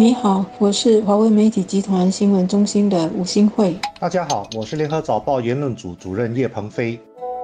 你好，我是华为媒体集团新闻中心的吴新慧。大家好，我是联合早报言论组主任叶鹏飞。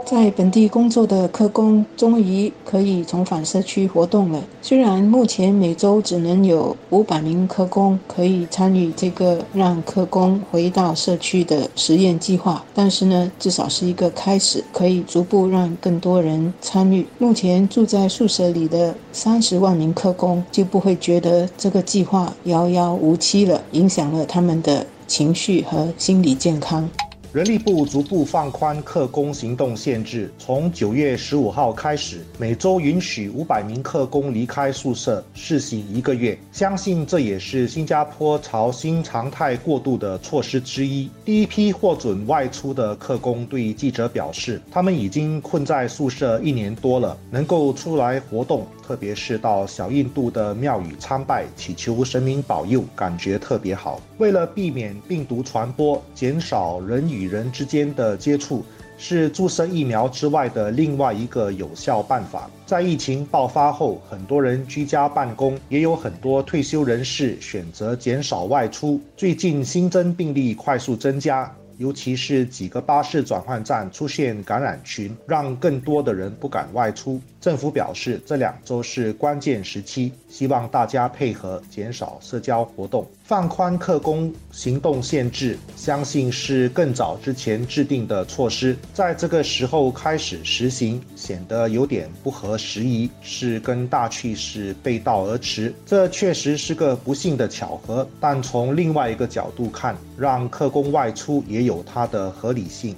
在本地工作的科工终于可以重返社区活动了。虽然目前每周只能有五百名科工可以参与这个让科工回到社区的实验计划，但是呢，至少是一个开始，可以逐步让更多人参与。目前住在宿舍里的三十万名科工就不会觉得这个计划遥遥无期了，影响了他们的情绪和心理健康。人力部逐步放宽客工行动限制，从九月十五号开始，每周允许五百名客工离开宿舍试行一个月。相信这也是新加坡朝新常态过渡的措施之一。第一批获准外出的客工对记者表示，他们已经困在宿舍一年多了，能够出来活动，特别是到小印度的庙宇参拜，祈求神明保佑，感觉特别好。为了避免病毒传播，减少人与人之间的接触是注射疫苗之外的另外一个有效办法。在疫情爆发后，很多人居家办公，也有很多退休人士选择减少外出。最近新增病例快速增加。尤其是几个巴士转换站出现感染群，让更多的人不敢外出。政府表示，这两周是关键时期，希望大家配合，减少社交活动，放宽客工行动限制。相信是更早之前制定的措施，在这个时候开始实行，显得有点不合时宜，是跟大趋势背道而驰。这确实是个不幸的巧合，但从另外一个角度看，让客工外出也。有它的合理性。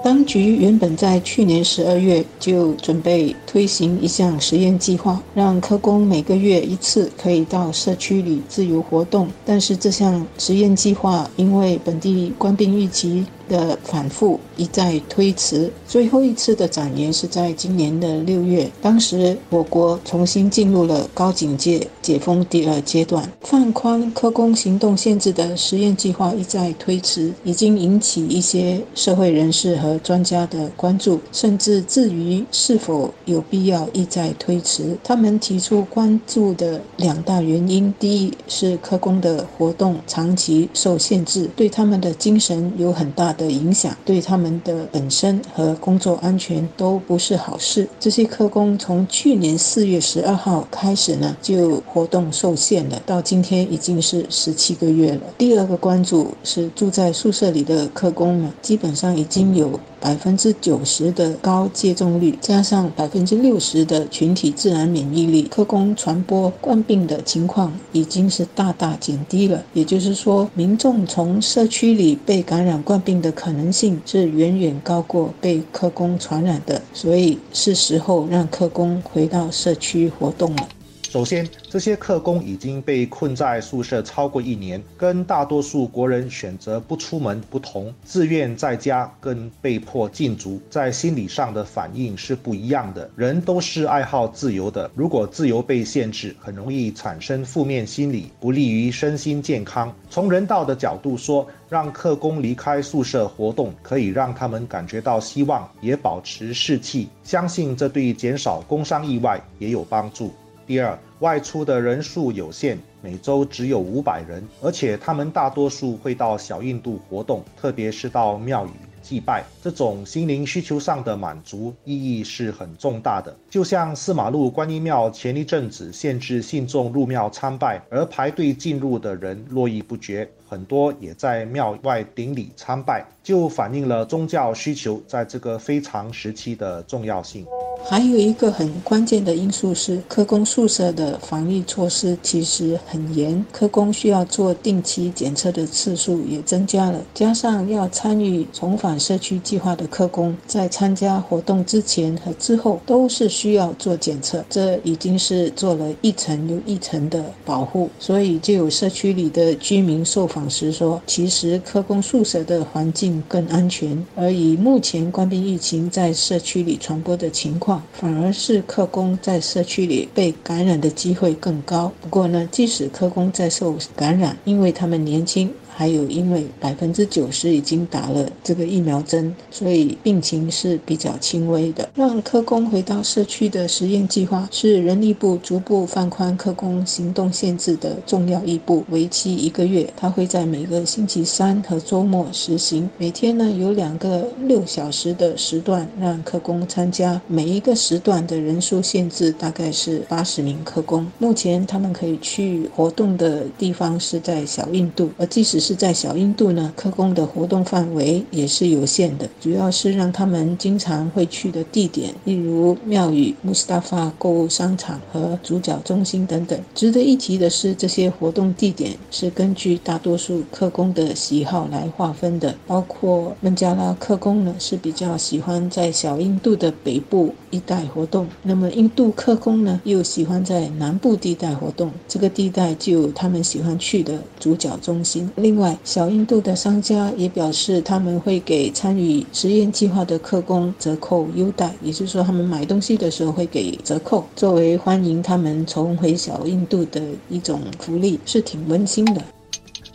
当局原本在去年十二月就准备推行一项实验计划，让科工每个月一次可以到社区里自由活动。但是这项实验计划因为本地官兵遇袭。的反复一再推迟，最后一次的展延是在今年的六月。当时我国重新进入了高警戒解封第二阶段，放宽科工行动限制的实验计划一再推迟，已经引起一些社会人士和专家的关注，甚至至于是否有必要一再推迟。他们提出关注的两大原因：第一是科工的活动长期受限制，对他们的精神有很大。的影响对他们的本身和工作安全都不是好事。这些科工从去年四月十二号开始呢，就活动受限了，到今天已经是十七个月了。第二个关注是住在宿舍里的科工呢，基本上已经有。百分之九十的高接种率，加上百分之六十的群体自然免疫力，科工传播冠病的情况已经是大大减低了。也就是说，民众从社区里被感染冠病的可能性是远远高过被科工传染的，所以是时候让科工回到社区活动了。首先，这些客工已经被困在宿舍超过一年，跟大多数国人选择不出门不同，自愿在家跟被迫禁足，在心理上的反应是不一样的。人都是爱好自由的，如果自由被限制，很容易产生负面心理，不利于身心健康。从人道的角度说，让客工离开宿舍活动，可以让他们感觉到希望，也保持士气。相信这对减少工伤意外也有帮助。第二，外出的人数有限，每周只有五百人，而且他们大多数会到小印度活动，特别是到庙宇祭拜。这种心灵需求上的满足意义是很重大的。就像四马路观音庙前一阵子限制信众入庙参拜，而排队进入的人络绎不绝，很多也在庙外顶礼参拜，就反映了宗教需求在这个非常时期的重要性。还有一个很关键的因素是，科工宿舍的防疫措施其实很严，科工需要做定期检测的次数也增加了。加上要参与重返社区计划的科工，在参加活动之前和之后都是需要做检测，这已经是做了一层又一层的保护。所以就有社区里的居民受访时说，其实科工宿舍的环境更安全，而以目前关闭疫情在社区里传播的情况。反而是客工在社区里被感染的机会更高。不过呢，即使客工在受感染，因为他们年轻。还有因为百分之九十已经打了这个疫苗针，所以病情是比较轻微的。让科工回到社区的实验计划是人力部逐步放宽科工行动限制的重要一步，为期一个月。它会在每个星期三和周末实行，每天呢有两个六小时的时段让科工参加，每一个时段的人数限制大概是八十名科工。目前他们可以去活动的地方是在小印度，而即使是在小印度呢，科工的活动范围也是有限的，主要是让他们经常会去的地点，例如庙宇、穆斯塔法购物商场和主角中心等等。值得一提的是，这些活动地点是根据大多数科工的喜好来划分的，包括孟加拉科工呢是比较喜欢在小印度的北部一带活动，那么印度科工呢又喜欢在南部地带活动，这个地带就有他们喜欢去的主角中心。另外，小印度的商家也表示他们会给参与实验计划的客工折扣优待，也就是说他们买东西的时候会给折扣，作为欢迎他们重回小印度的一种福利，是挺温馨的。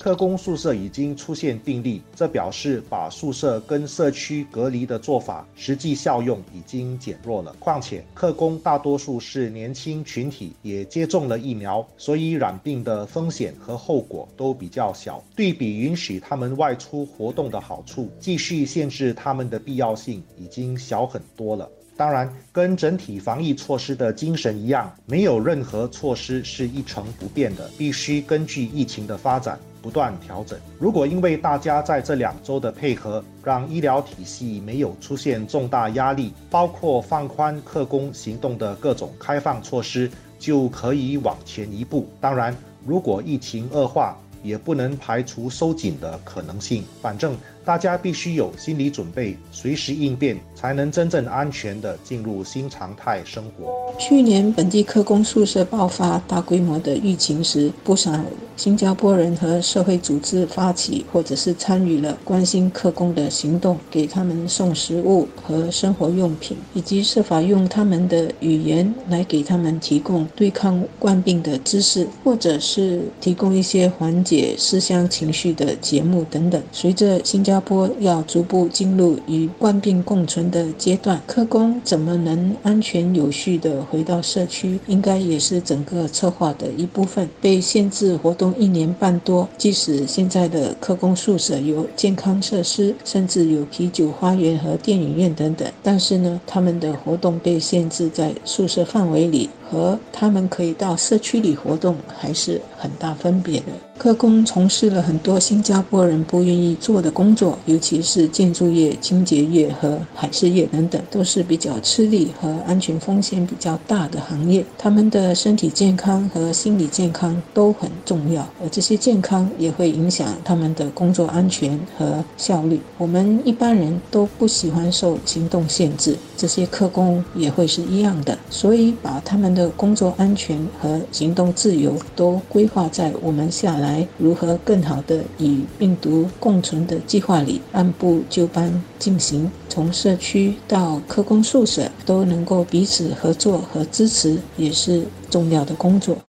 特工宿舍已经出现病例，这表示把宿舍跟社区隔离的做法实际效用已经减弱了。况且，特工大多数是年轻群体，也接种了疫苗，所以染病的风险和后果都比较小。对比允许他们外出活动的好处，继续限制他们的必要性已经小很多了。当然，跟整体防疫措施的精神一样，没有任何措施是一成不变的，必须根据疫情的发展。不断调整。如果因为大家在这两周的配合，让医疗体系没有出现重大压力，包括放宽客工行动的各种开放措施，就可以往前一步。当然，如果疫情恶化，也不能排除收紧的可能性。反正。大家必须有心理准备，随时应变，才能真正安全地进入新常态生活。去年本地科工宿舍爆发大规模的疫情时，不少新加坡人和社会组织发起或者是参与了关心科工的行动，给他们送食物和生活用品，以及设法用他们的语言来给他们提供对抗冠病的知识，或者是提供一些缓解思乡情绪的节目等等。随着新加加坡要逐步进入与冠病共存的阶段，科工怎么能安全有序地回到社区，应该也是整个策划的一部分。被限制活动一年半多，即使现在的科工宿舍有健康设施，甚至有啤酒花园和电影院等等，但是呢，他们的活动被限制在宿舍范围里。和他们可以到社区里活动还是很大分别的。科工从事了很多新加坡人不愿意做的工作，尤其是建筑业、清洁业和海事业等等，都是比较吃力和安全风险比较大的行业。他们的身体健康和心理健康都很重要，而这些健康也会影响他们的工作安全和效率。我们一般人都不喜欢受行动限制，这些科工也会是一样的，所以把他们的。工作安全和行动自由都规划在我们下来如何更好的与病毒共存的计划里，按部就班进行。从社区到科工宿舍都能够彼此合作和支持，也是重要的工作。